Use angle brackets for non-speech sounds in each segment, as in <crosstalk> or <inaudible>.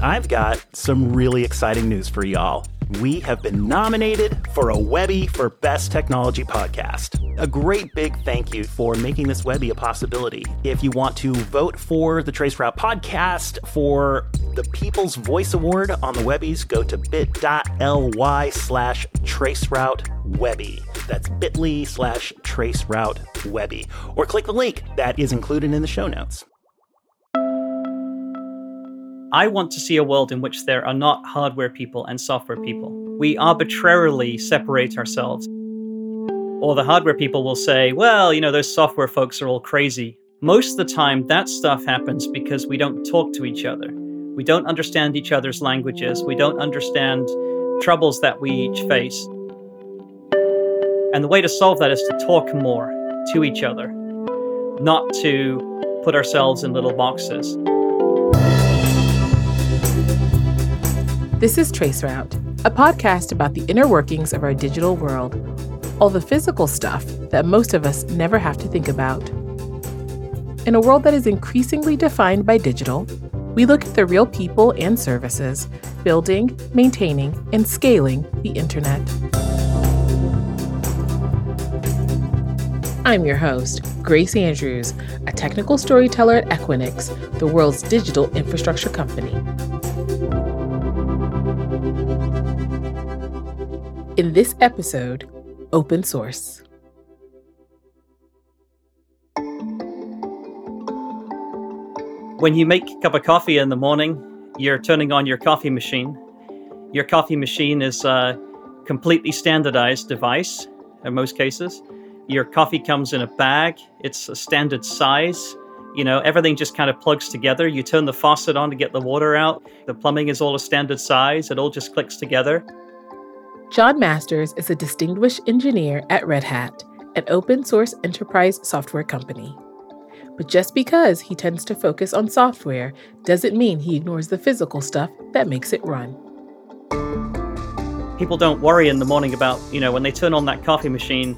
I've got some really exciting news for y'all. We have been nominated for a Webby for Best Technology Podcast. A great big thank you for making this Webby a possibility. If you want to vote for the Traceroute podcast for the People's Voice Award on the Webbies, go to bit.ly slash traceroute Webby. That's bit.ly slash traceroute Webby. Or click the link that is included in the show notes. I want to see a world in which there are not hardware people and software people. We arbitrarily separate ourselves. Or the hardware people will say, well, you know, those software folks are all crazy. Most of the time, that stuff happens because we don't talk to each other. We don't understand each other's languages. We don't understand troubles that we each face. And the way to solve that is to talk more to each other, not to put ourselves in little boxes. This is Traceroute, a podcast about the inner workings of our digital world, all the physical stuff that most of us never have to think about. In a world that is increasingly defined by digital, we look at the real people and services building, maintaining, and scaling the internet. I'm your host, Grace Andrews, a technical storyteller at Equinix, the world's digital infrastructure company. In this episode, open source. When you make a cup of coffee in the morning, you're turning on your coffee machine. Your coffee machine is a completely standardized device in most cases. Your coffee comes in a bag, it's a standard size. You know, everything just kind of plugs together. You turn the faucet on to get the water out. The plumbing is all a standard size. It all just clicks together. Jon Masters is a distinguished engineer at Red Hat, an open source enterprise software company. But just because he tends to focus on software doesn't mean he ignores the physical stuff that makes it run. People don't worry in the morning about, you know, when they turn on that coffee machine,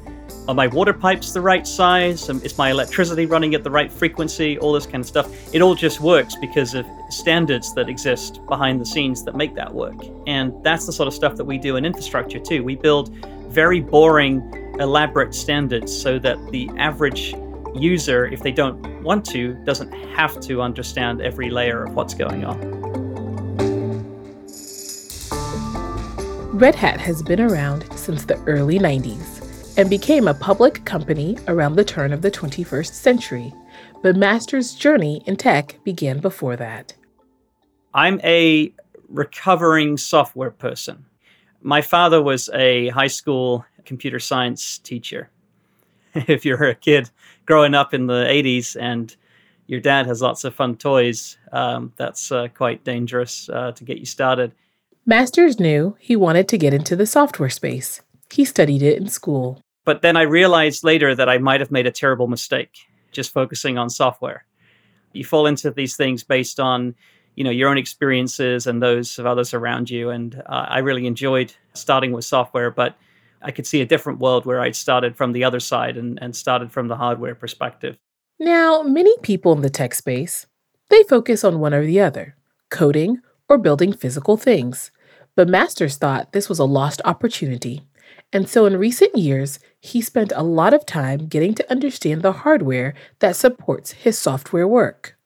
are my water pipes the right size? Um, is my electricity running at the right frequency? All this kind of stuff. It all just works because of standards that exist behind the scenes that make that work. And that's the sort of stuff that we do in infrastructure too. We build very boring, elaborate standards so that the average user, if they don't want to, doesn't have to understand every layer of what's going on. Red Hat has been around since the early 90s and became a public company around the turn of the 21st century. But Master's journey in tech began before that. I'm a recovering software person. My father was a high school computer science teacher. <laughs> if you're a kid growing up in the 80s and your dad has lots of fun toys, um, that's uh, quite dangerous uh, to get you started. Masters knew he wanted to get into the software space. He studied it in school. But then I realized later that I might have made a terrible mistake just focusing on software. You fall into these things based on you know your own experiences and those of others around you. And uh, i really enjoyed starting with software but i could see a different world where i'd started from the other side and, and started from the hardware perspective. Now many people in the tech space they focus on one or the other coding or building physical things. But masters thought this was a lost opportunity and so in recent years, he spent a lot of time getting to understand the hardware that supports his software work.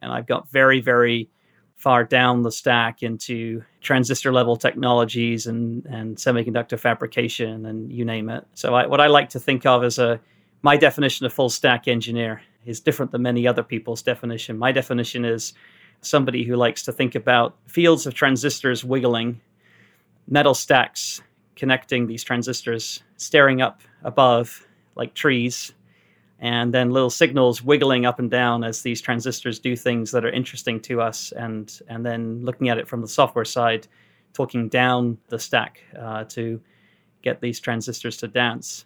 And I've got very, very far down the stack into transistor level technologies and, and semiconductor fabrication and you name it. So I, what I like to think of as a my definition of full stack engineer is different than many other people's definition. My definition is somebody who likes to think about fields of transistors wiggling, metal stacks connecting these transistors, staring up above like trees, and then little signals wiggling up and down as these transistors do things that are interesting to us, and and then looking at it from the software side, talking down the stack uh, to get these transistors to dance.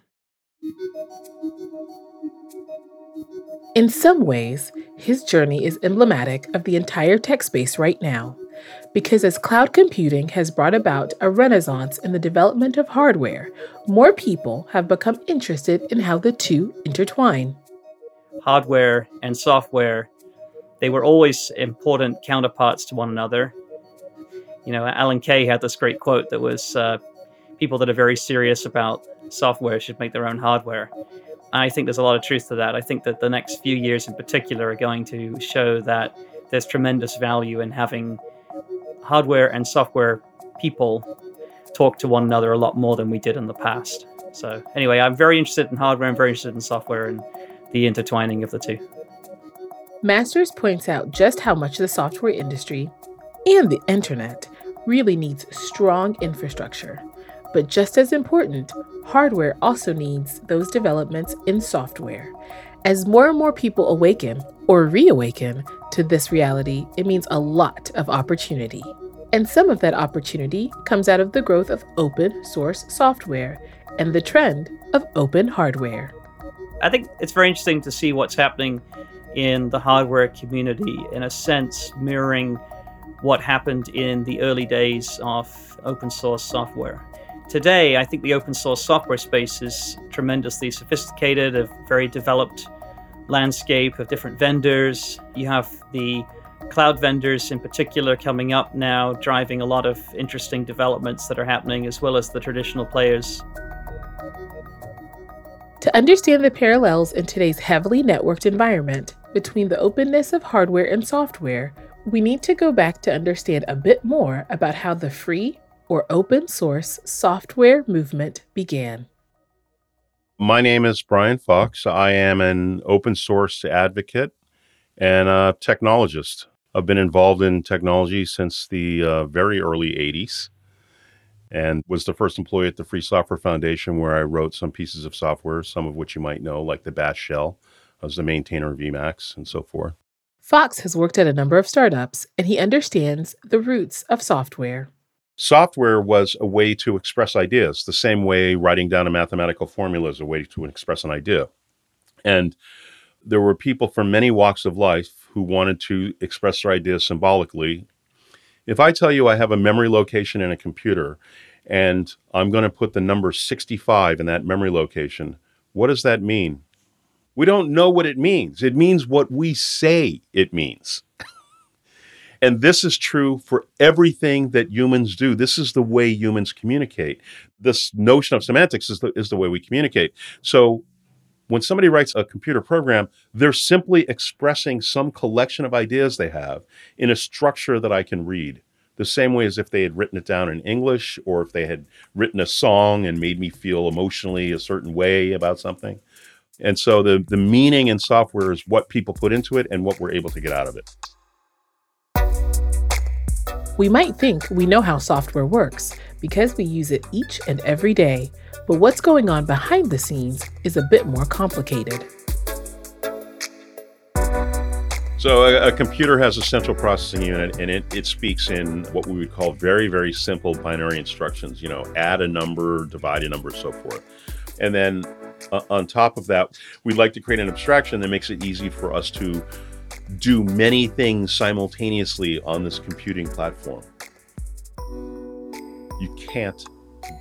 In some ways, his journey is emblematic of the entire tech space right now because as cloud computing has brought about a renaissance in the development of hardware, more people have become interested in how the two intertwine. Hardware and software, they were always important counterparts to one another. You know, Alan Kay had this great quote that was uh, people that are very serious about software should make their own hardware. I think there's a lot of truth to that. I think that the next few years in particular are going to show that there's tremendous value in having hardware and software people talk to one another a lot more than we did in the past. So, anyway, I'm very interested in hardware, I'm very interested in software and the intertwining of the two. Masters points out just how much the software industry and the internet really needs strong infrastructure. But just as important, hardware also needs those developments in software. As more and more people awaken or reawaken to this reality, it means a lot of opportunity. And some of that opportunity comes out of the growth of open source software and the trend of open hardware. I think it's very interesting to see what's happening in the hardware community, in a sense, mirroring what happened in the early days of open source software. Today, I think the open source software space is tremendously sophisticated, a very developed landscape of different vendors. You have the cloud vendors in particular coming up now, driving a lot of interesting developments that are happening, as well as the traditional players. To understand the parallels in today's heavily networked environment between the openness of hardware and software, we need to go back to understand a bit more about how the free or open source software movement began. My name is Brian Fox. I am an open source advocate and a technologist. I've been involved in technology since the uh, very early 80s and was the first employee at the Free Software Foundation where I wrote some pieces of software, some of which you might know, like the Bash Shell. I was the maintainer of Emacs and so forth. Fox has worked at a number of startups and he understands the roots of software. Software was a way to express ideas, the same way writing down a mathematical formula is a way to express an idea. And there were people from many walks of life who wanted to express their ideas symbolically. If I tell you I have a memory location in a computer and I'm going to put the number 65 in that memory location, what does that mean? We don't know what it means. It means what we say it means. <laughs> and this is true for everything that humans do. This is the way humans communicate. This notion of semantics is the, is the way we communicate. So when somebody writes a computer program, they're simply expressing some collection of ideas they have in a structure that I can read. The same way as if they had written it down in English or if they had written a song and made me feel emotionally a certain way about something. And so the, the meaning in software is what people put into it and what we're able to get out of it. We might think we know how software works because we use it each and every day, but what's going on behind the scenes is a bit more complicated. So, a, a, computer has a central processing unit and it, it speaks in what we would call very, very simple binary instructions, you know, add a number, divide a number, so forth. And then uh, on top of that, we'd like to create an abstraction that makes it easy for us to do many things simultaneously on this computing platform. You can't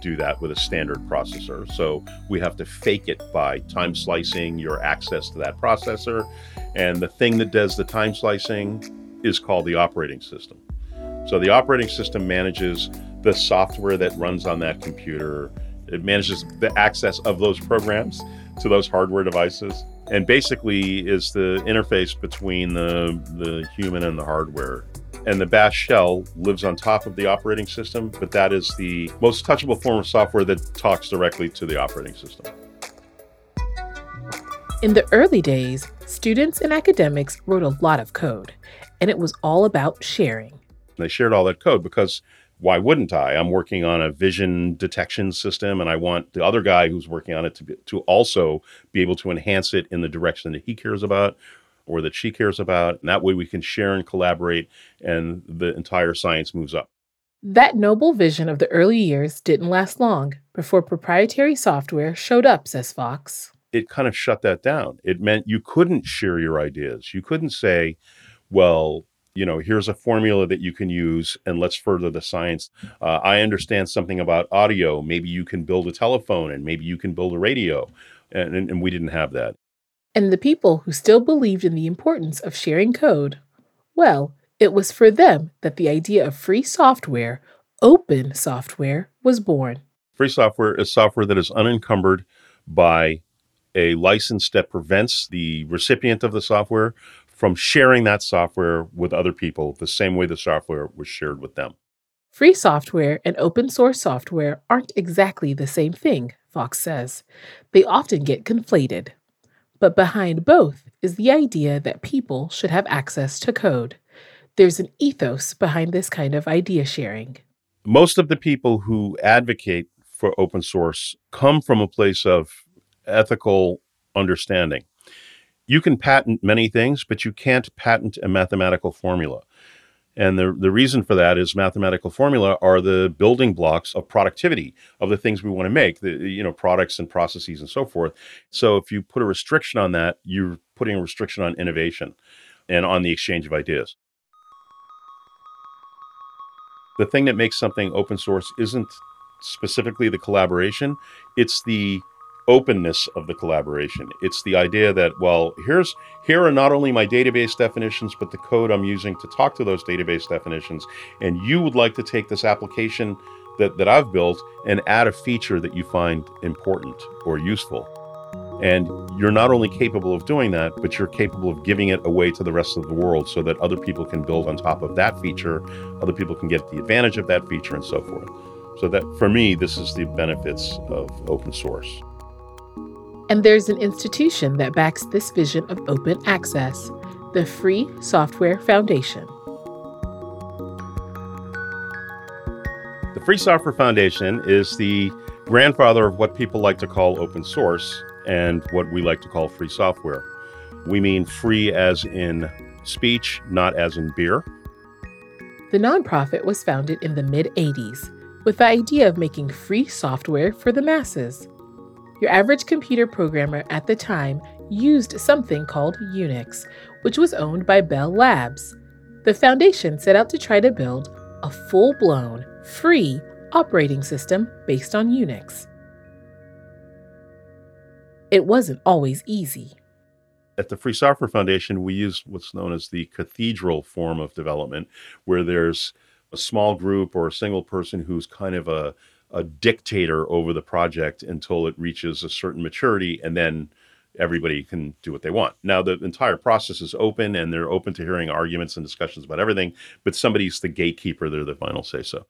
do that with a standard processor. So we have to fake it by time slicing your access to that processor. And the thing that does the time slicing is called the operating system. So the operating system manages the software that runs on that computer. It manages the access of those programs to those hardware devices and basically is the interface between the, the human and the hardware and the bash shell lives on top of the operating system, but that is the most touchable form of software that talks directly to the operating system. In the early days, students and academics wrote a lot of code, and it was all about sharing. They shared all that code because why wouldn't I? I'm working on a vision detection system, and I want the other guy who's working on it to, be, to also be able to enhance it in the direction that he cares about or that she cares about. And that way we can share and collaborate, and the entire science moves up. That noble vision of the early years didn't last long before proprietary software showed up, says Fox. It kind of shut that down. It meant you couldn't share your ideas. You couldn't say, well, you know, here's a formula that you can use and let's further the science. Uh, I understand something about audio. Maybe you can build a telephone and maybe you can build a radio. And, and, and we didn't have that. And the people who still believed in the importance of sharing code, well, It was for them that the idea of free software, open software, was born. Free software is software that is unencumbered by a license that prevents the recipient of the software from sharing that software with other people the same way the software was shared with them. Free software and open source software aren't exactly the same thing, Fox says. They often get conflated. But behind both is the idea that people should have access to code. There's an ethos behind this kind of idea sharing. Most of the people who advocate for open source come from a place of ethical understanding. You can patent many things, but you can't patent a mathematical formula. And the, the reason for that is mathematical formula are the building blocks of productivity of the things we want to make, the you know, products and processes and so forth. So if you put a restriction on that, you're putting a restriction on innovation and on the exchange of ideas. The thing that makes something open source isn't specifically the collaboration, it's the openness of the collaboration. It's the idea that, well, here's here are not only my database definitions, but the code I'm using to talk to those database definitions. And you would like to take this application that, that I've built and add a feature that you find important or useful. And you're not only capable of doing that, but you're capable of giving it away to the rest of the world so that other people can build on top of that feature, other people can get the advantage of that feature, and so forth. So that for me, this is the benefits of open source. And there's an institution that backs this vision of open access the Free Software Foundation. The Free Software Foundation is the grandfather of what people like to call open source and what we like to call free software. We mean free as in speech, not as in beer. The nonprofit was founded in the mid 80s with the idea of making free software for the masses. Your average computer programmer at the time used something called Unix, which was owned by Bell Labs. The foundation set out to try to build a full blown, free operating system based on Unix. It wasn't always easy. At the Free Software Foundation, we use what's known as the cathedral form of development, where there's a small group or a single person who's kind of a a dictator over the project until it reaches a certain maturity and then everybody can do what they want. Now the entire process is open and they're open to hearing arguments and discussions about everything, but somebody's the gatekeeper, they're the final say so.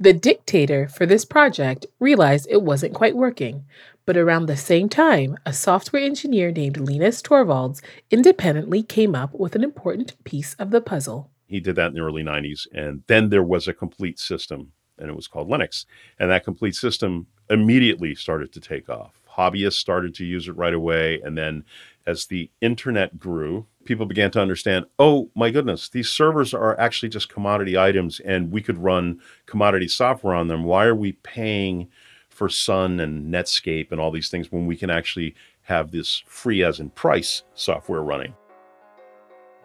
The dictator for this project realized it wasn't quite working, but around the same time, a software engineer named Linus Torvalds independently came up with an important piece of the puzzle. He did that in the early 90s, and then there was a complete system and it was called Linux. And that complete system immediately started to take off. Hobbyists started to use it right away. And then as the internet grew, people began to understand oh, my goodness, these servers are actually just commodity items and we could run commodity software on them. Why are we paying for Sun and Netscape and all these things when we can actually have this free as in price software running?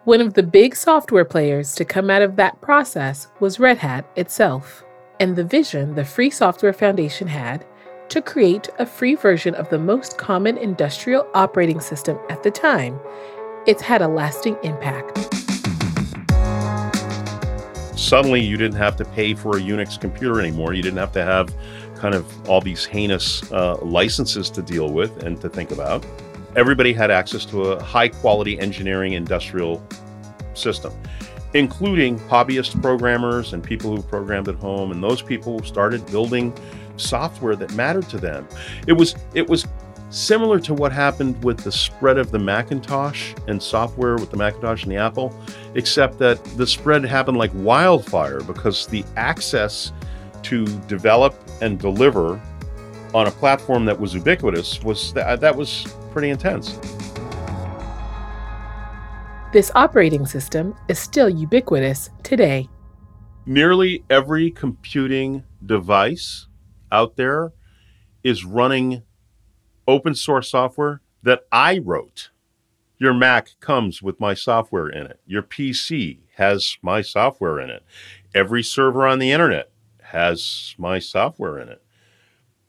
One of the big software players to come out of that process was Red Hat itself and the vision the Free Software Foundation had to create a free version of the most common industrial operating system at the time, it's had a lasting impact. Suddenly, you didn't have to pay for a Unix computer anymore. You didn't have to have kind of all these heinous uh, licenses to deal with and to think about. Everybody had access to a high quality engineering industrial system including hobbyist programmers and people who programmed at home and those people started building software that mattered to them. It was it was similar to what happened with the spread of the macintosh and software with the macintosh and the apple except that the spread happened like wildfire because the access to develop and deliver on a platform that was ubiquitous was that, that was pretty intense this operating system is still ubiquitous today. Nearly every computing device out there is running open source software that I wrote. Your Mac comes with my software in it. Your PC has my software in it. Every server on the internet has my software in it.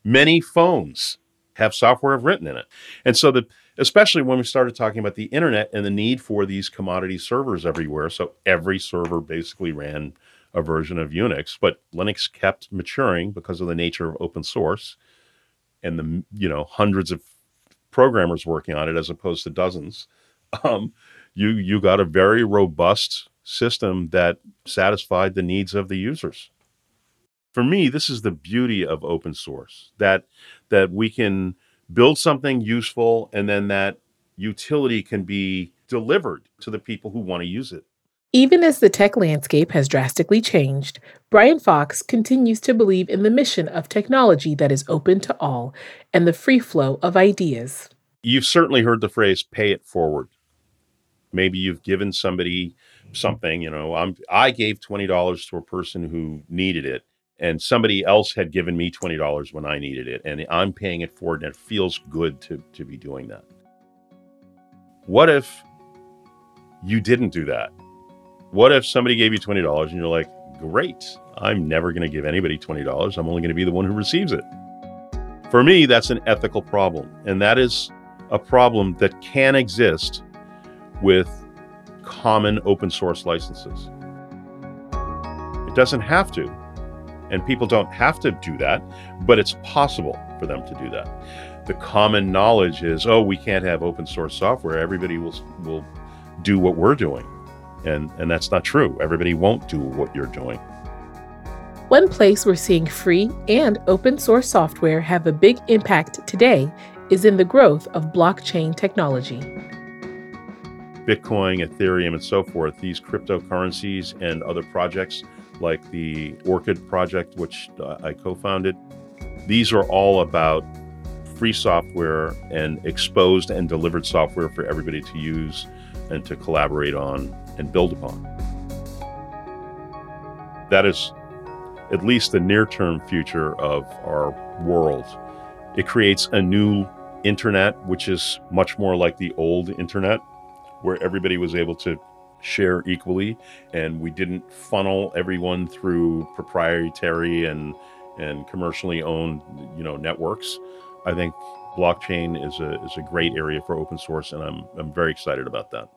Many phones have software I've written in it. And so the especially when we started talking about the internet and the need for these commodity servers everywhere. So every server basically ran a version of Unix, but Linux kept maturing because of the nature of open source and the you know hundreds of programmers working on it as opposed to dozens. Um, you you got a very robust system that satisfied the needs of the users. For me, this is the beauty of open source that that we can build something useful and then that utility can be delivered to the people who want to use it. Even as the tech landscape has drastically changed, Brian Fox continues to believe in the mission of technology that is open to all and the free flow of ideas. You've certainly heard the phrase pay it forward. Maybe you've given somebody something, you know, I'm I gave $20 to a person who needed it and somebody else had given me $20 when I needed it and I'm paying it forward and it feels good to to be doing that. What if you didn't do that? What if somebody gave you $20 and you're like, great, I'm never going to give anybody $20. I'm only going to be the one who receives it. For me, that's an ethical problem. And that is a problem that can exist with common open source licenses. It doesn't have to. And people don't have to do that, but it's possible for them to do that. The common knowledge is, oh, we can't have open source software. Everybody will will do what we're doing. And, and that's not true. Everybody won't do what you're doing. One place we're seeing free and open source software have a big impact today is in the growth of blockchain technology. Bitcoin, Ethereum, and so forth, these cryptocurrencies and other projects like the Orchid project, which uh, I co founded, these are all about free software and exposed and delivered software for everybody to use and to collaborate on and build upon. That is at least the near term future of our world. It creates a new internet, which is much more like the old internet, where everybody was able to share equally and we didn't funnel everyone through proprietary and and commercially owned you know networks i think blockchain is a is a great area for open source and i'm i'm very excited about that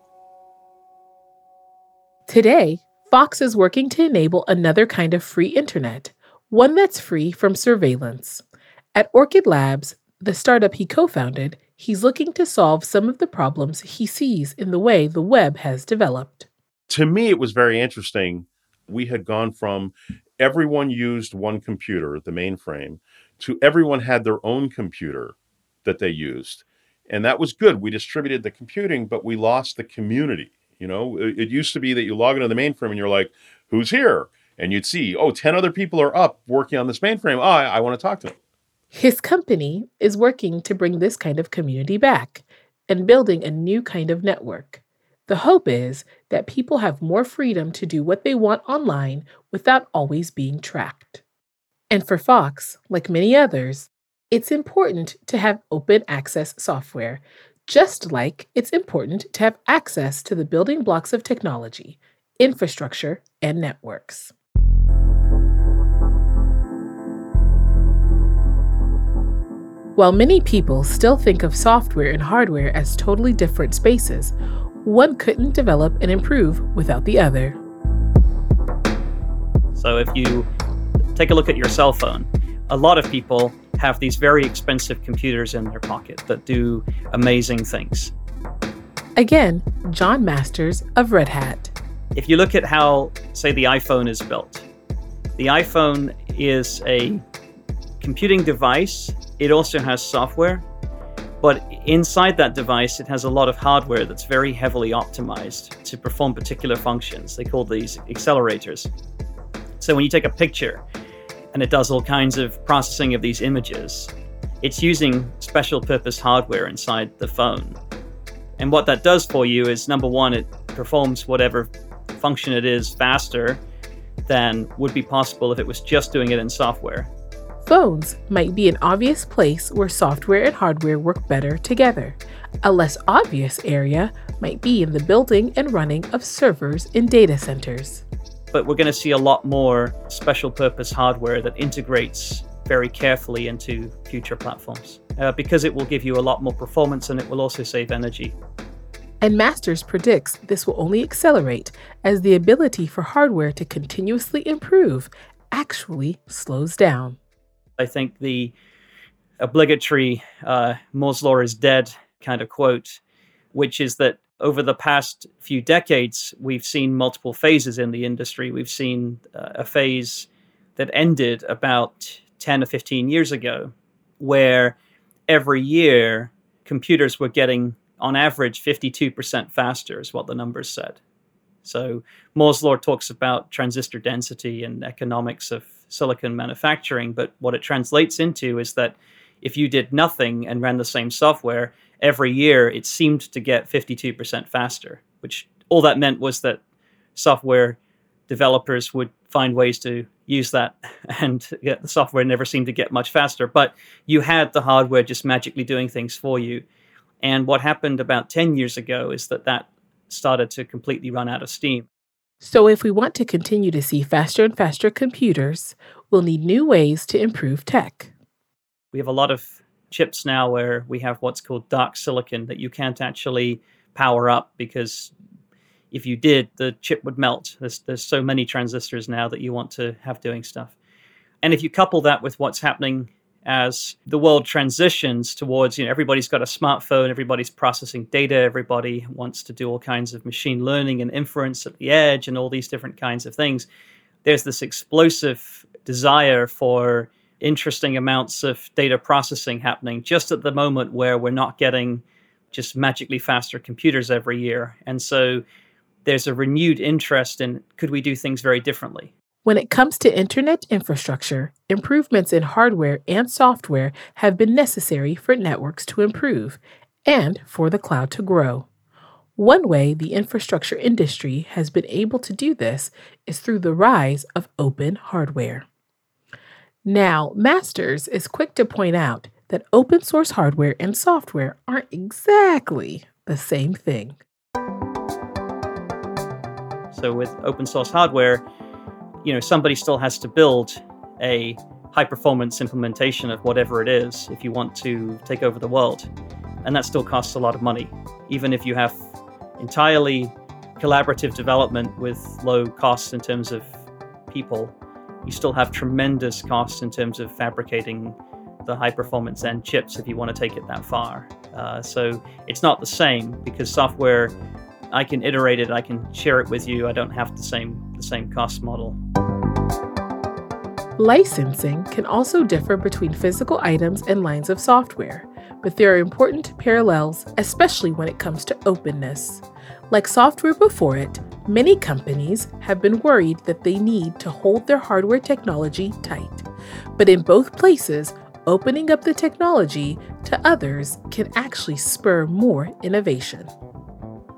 Today, Fox is working to enable another kind of free internet, one that's free from surveillance. At Orchid Labs, the startup he co founded, he's looking to solve some of the problems he sees in the way the web has developed. To me, it was very interesting. We had gone from everyone used one computer, the mainframe, to everyone had their own computer that they used. And that was good. We distributed the computing, but we lost the community. You know, it, it used to be that you log into the mainframe and you're like, who's here? And you'd see, oh, 10 other people are up working on this mainframe. Oh, I, I want to talk to them. His company is working to bring this kind of community back and building a new kind of network. The hope is that people have more freedom to do what they want online without always being tracked. And for Fox, like many others, it's important to have open access software just like it's important to have access to the building blocks of technology, infrastructure, and networks. While many people still think of software and hardware as totally different spaces, one couldn't develop and improve without the other. So if you take a look at your cell phone, a lot of people have these very expensive computers in their pocket that do amazing things. Again, Jon Masters of Red Hat. If you look at how, say, the iPhone is built, the iPhone is a computing device. It also has software, but inside that device, it has a lot of hardware that's very heavily optimized to perform particular functions. They call these accelerators. So when you take a picture, and it does all kinds of processing of these images. It's using special purpose hardware inside the phone. And what that does for you is number one, it performs whatever function it is faster than would be possible if it was just doing it in software. Phones might be an obvious place where software and hardware work better together. A less obvious area might be in the building and running of servers in data centers but we're going to see a lot more special purpose hardware that integrates very carefully into future platforms. uh, because it will give you a lot more performance and it will also save energy. And Masters predicts this will only accelerate as the ability for hardware to continuously improve actually slows down. I think the obligatory uh, Moore's Law is dead kind of quote, which is that over the past few decades, we've seen multiple phases in the industry. We've seen uh, a phase that ended about 10 or 15 years ago, where every year computers were getting, on average, 52% faster, is what the numbers said. So Moore's Law talks about transistor density and economics of silicon manufacturing, but what it translates into is that if you did nothing and ran the same software, every year it seemed to get 52% faster, which all that meant was that software developers would find ways to use that <laughs> and the software never seemed to get much faster. But you had the hardware just magically doing things for you. And what happened about 10 years ago is that that started to completely run out of steam so if we want to continue to see faster and faster computers we'll need new ways to improve tech we have a lot of chips now where we have what's called dark silicon that you can't actually power up because if you did, the chip would melt. There's there's so many transistors now that you want to have doing stuff. And if you couple that with what's happening as the world transitions towards, you know, everybody's got a smartphone, everybody's processing data, everybody wants to do all kinds of machine learning and inference at the edge and all these different kinds of things. There's this explosive desire for interesting amounts of data processing happening just at the moment where we're not getting just magically faster computers every year. And so there's a renewed interest in could we do things very differently? When it comes to internet infrastructure, improvements in hardware and software have been necessary for networks to improve and for the cloud to grow. One way the infrastructure industry has been able to do this is through the rise of open hardware. Now, Masters is quick to point out that open source hardware and software aren't exactly the same thing. So with open source hardware, you know, somebody still has to build a high performance implementation of whatever it is if you want to take over the world. And that still costs a lot of money. Even if you have entirely collaborative development with low costs in terms of people, you still have tremendous costs in terms of fabricating the high performance end chips if you want to take it that far. Uh, so it's not the same because software I can iterate it, I can share it with you. I don't have the same the same cost model. Licensing can also differ between physical items and lines of software, but there are important parallels, especially when it comes to openness. Like software before it, many companies have been worried that they need to hold their hardware technology tight. But in both places, opening up the technology to others can actually spur more innovation.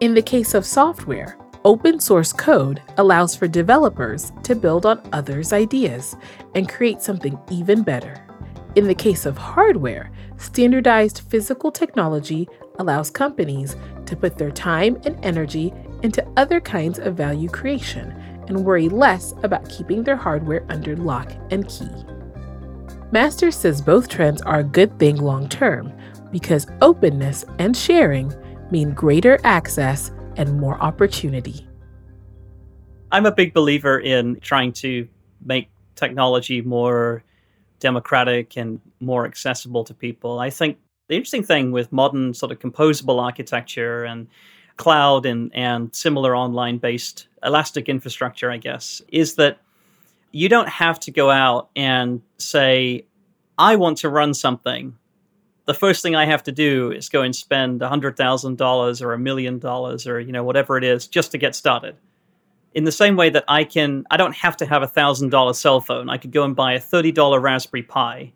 In the case of software, open source code allows for developers to build on others' ideas and create something even better. In the case of hardware, standardized physical technology allows companies to put their time and energy into other kinds of value creation and worry less about keeping their hardware under lock and key. Master says both trends are a good thing long term because openness and sharing mean greater access and more opportunity. I'm a big believer in trying to make technology more democratic and more accessible to people. I think the interesting thing with modern sort of composable architecture and cloud and, and similar online based elastic infrastructure, I guess, is that you don't have to go out and say, I want to run something the first thing I have to do is go and spend a $100,000 or a million dollars or you know whatever it is just to get started. In the same way that I can I don't have to have a $1000 cell phone. I could go and buy a $30 Raspberry Pi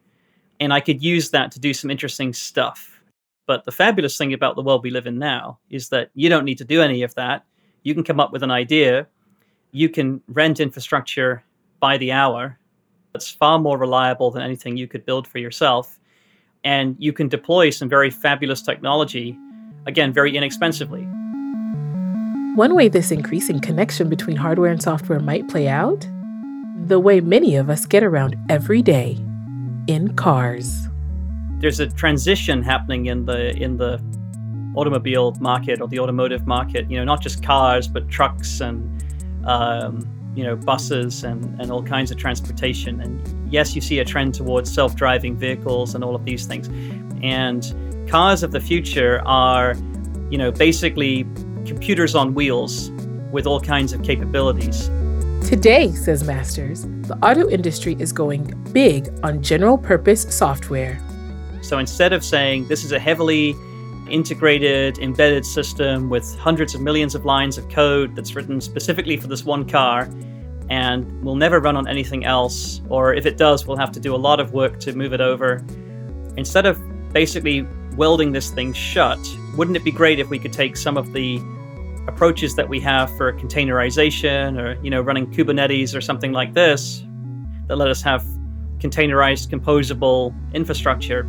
and I could use that to do some interesting stuff. But the fabulous thing about the world we live in now is that you don't need to do any of that. You can come up with an idea, you can rent infrastructure by the hour. That's far more reliable than anything you could build for yourself and you can deploy some very fabulous technology, again, very inexpensively. One way this increasing connection between hardware and software might play out the way many of us get around every day in cars. there's a transition happening in the in the automobile market or the automotive market. You know, not just cars, but trucks and um, you know buses and, and all kinds of transportation. And yes, you see a trend towards self-driving vehicles and all of these things. And cars of the future are, you know, basically computers on wheels with all kinds of capabilities. Today, says Masters, the auto industry is going big on general purpose software. So instead of saying this is a heavily integrated, embedded system with hundreds of millions of lines of code that's written specifically for this one car and will never run on anything else, or if it does, we'll have to do a lot of work to move it over. Instead of basically welding this thing shut, wouldn't it be great if we could take some of the approaches that we have for containerization or you know running Kubernetes or something like this that let us have containerized composable infrastructure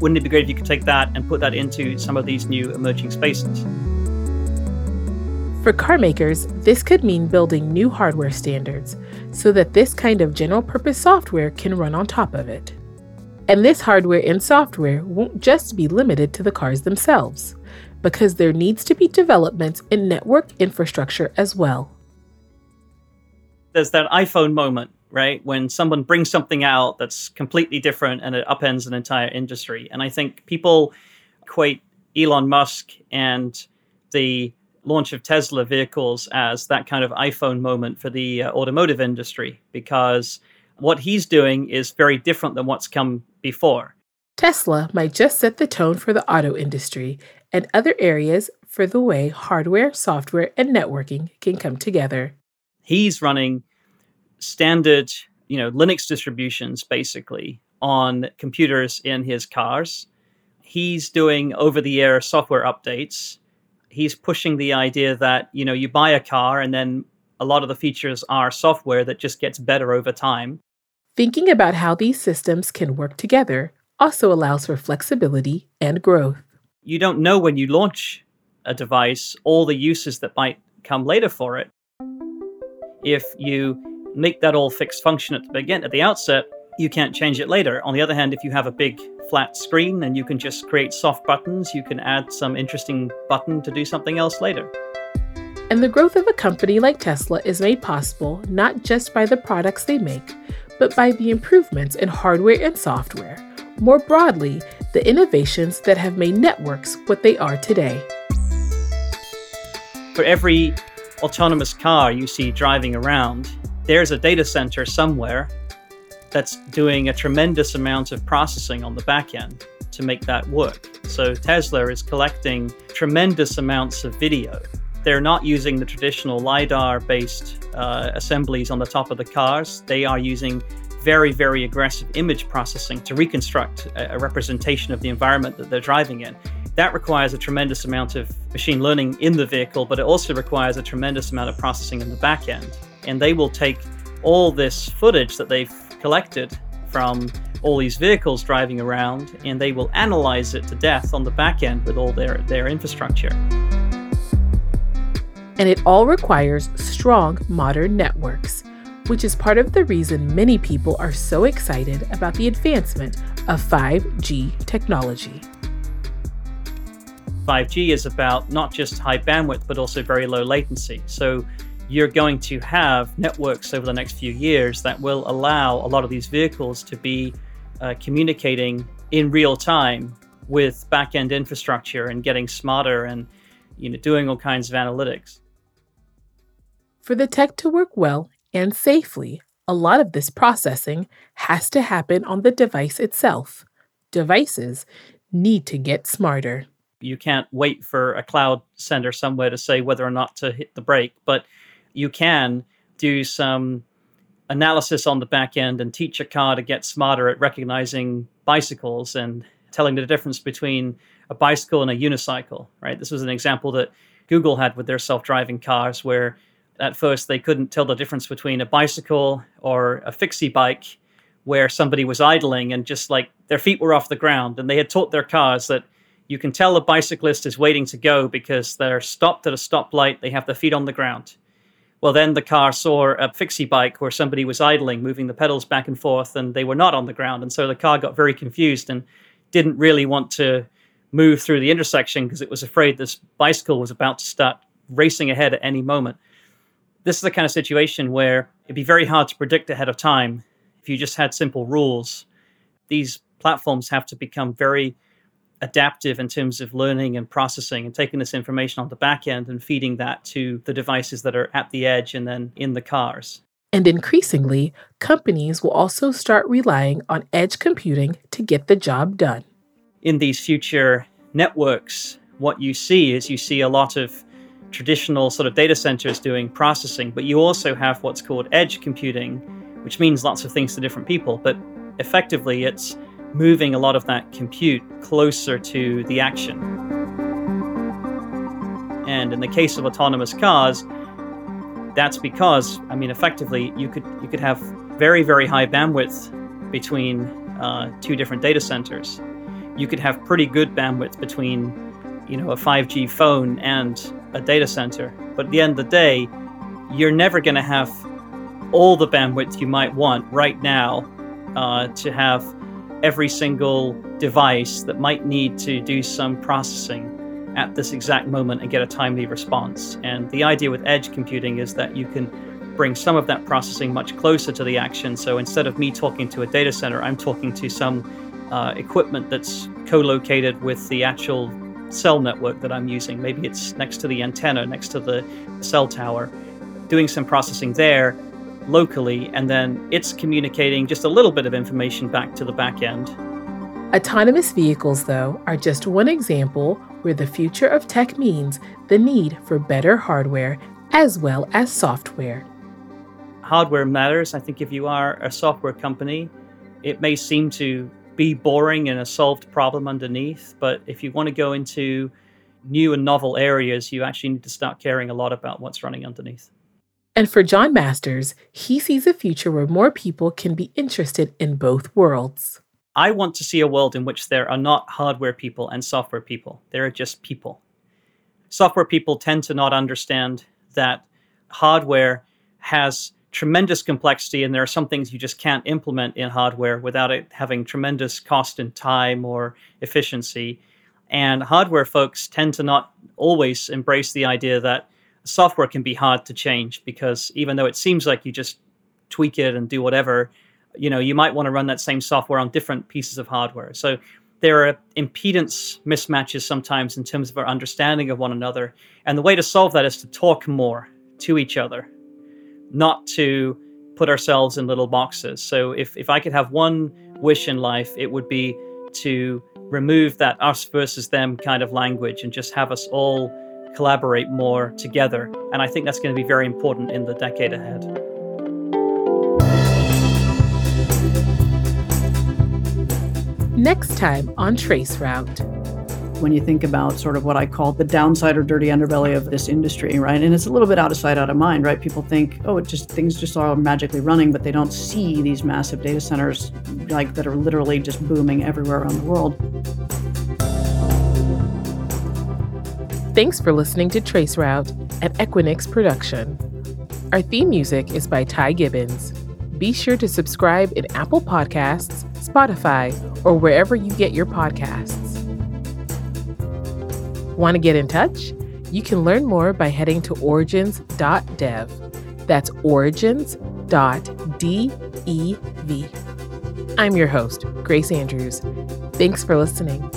wouldn't it be great if you could take that and put that into some of these new emerging spaces? For car makers, this could mean building new hardware standards so that this kind of general purpose software can run on top of it. And this hardware and software won't just be limited to the cars themselves, because there needs to be developments in network infrastructure as well. There's that iPhone moment right? When someone brings something out that's completely different and it upends an entire industry. And I think people equate Elon Musk and the launch of Tesla vehicles as that kind of iPhone moment for the uh, automotive industry because what he's doing is very different than what's come before. Tesla might just set the tone for the auto industry and other areas for the way hardware, software, and networking can come together. He's running standard, you know, Linux distributions basically on computers in his cars. He's doing over the air software updates. He's pushing the idea that, you know, you buy a car and then a lot of the features are software that just gets better over time. Thinking about how these systems can work together also allows for flexibility and growth. You don't know when you launch a device all the uses that might come later for it. If you make that all fixed function at the beginning, at the outset, you can't change it later. On the other hand, if you have a big flat screen and you can just create soft buttons, you can add some interesting button to do something else later. And the growth of a company like Tesla is made possible not just by the products they make, but by the improvements in hardware and software. More broadly, the innovations that have made networks what they are today. For every autonomous car you see driving around, there's a data center somewhere that's doing a tremendous amount of processing on the back end to make that work. So Tesla is collecting tremendous amounts of video. They're not using the traditional LiDAR based uh, assemblies on the top of the cars. They are using very, very aggressive image processing to reconstruct a, a representation of the environment that they're driving in. That requires a tremendous amount of machine learning in the vehicle, but it also requires a tremendous amount of processing in the back end and they will take all this footage that they've collected from all these vehicles driving around and they will analyze it to death on the back end with all their, their infrastructure. And it all requires strong modern networks, which is part of the reason many people are so excited about the advancement of 5G technology. 5G is about not just high bandwidth, but also very low latency. So you're going to have networks over the next few years that will allow a lot of these vehicles to be uh, communicating in real time with back-end infrastructure and getting smarter and you know doing all kinds of analytics. For the tech to work well and safely, a lot of this processing has to happen on the device itself. Devices need to get smarter. You can't wait for a cloud center somewhere to say whether or not to hit the brake, but you can do some analysis on the back end and teach a car to get smarter at recognizing bicycles and telling the difference between a bicycle and a unicycle, right? This was an example that Google had with their self-driving cars where at first they couldn't tell the difference between a bicycle or a fixie bike where somebody was idling and just like their feet were off the ground and they had taught their cars that you can tell a bicyclist is waiting to go because they're stopped at a stoplight, they have their feet on the ground. Well, then the car saw a fixie bike where somebody was idling, moving the pedals back and forth, and they were not on the ground. And so the car got very confused and didn't really want to move through the intersection because it was afraid this bicycle was about to start racing ahead at any moment. This is the kind of situation where it'd be very hard to predict ahead of time if you just had simple rules. These platforms have to become very adaptive in terms of learning and processing and taking this information on the back end and feeding that to the devices that are at the edge and then in the cars. And increasingly, companies will also start relying on edge computing to get the job done. In these future networks, what you see is you see a lot of traditional sort of data centers doing processing, but you also have what's called edge computing, which means lots of things to different people. But effectively, it's moving a lot of that compute closer to the action. And in the case of autonomous cars, that's because, I mean, effectively, you could you could have very very high bandwidth between uh, two different data centers. You could have pretty good bandwidth between, you know, a 5G phone and a data center. But at the end of the day, you're never going to have all the bandwidth you might want right now uh, to have every single device that might need to do some processing at this exact moment and get a timely response. And the idea with edge computing is that you can bring some of that processing much closer to the action. So instead of me talking to a data center, I'm talking to some uh, equipment that's co located with the actual cell network that I'm using. Maybe it's next to the antenna, next to the cell tower, doing some processing there locally, and then it's communicating just a little bit of information back to the back end. Autonomous vehicles, though, are just one example where the future of tech means the need for better hardware as well as software. Hardware matters. I think if you are a software company, it may seem to be boring and a solved problem underneath, but if you want to go into new and novel areas, you actually need to start caring a lot about what's running underneath. And for Jon Masters, he sees a future where more people can be interested in both worlds. I want to see a world in which there are not hardware people and software people. There are just people. Software people tend to not understand that hardware has tremendous complexity and there are some things you just can't implement in hardware without it having tremendous cost in time or efficiency. And hardware folks tend to not always embrace the idea that software can be hard to change because even though it seems like you just tweak it and do whatever, you know, you might want to run that same software on different pieces of hardware. So there are impedance mismatches sometimes in terms of our understanding of one another. And the way to solve that is to talk more to each other, not to put ourselves in little boxes. So if, if I could have one wish in life, it would be to remove that us versus them kind of language and just have us all collaborate more together. And I think that's going to be very important in the decade ahead. Next time on Traceroute. When you think about sort of what I call the downside or dirty underbelly of this industry, right? And it's a little bit out of sight, out of mind, right? People think, oh, it just things just are magically running, but they don't see these massive data centers like that are literally just booming everywhere around the world. Thanks for listening to Traceroute, an Equinix production. Our theme music is by Ty Gibbons. Be sure to subscribe in Apple Podcasts, Spotify, or wherever you get your podcasts. Want to get in touch? You can learn more by heading to origins.dev. That's origins.dev. I'm your host, Grace Andrews. Thanks for listening.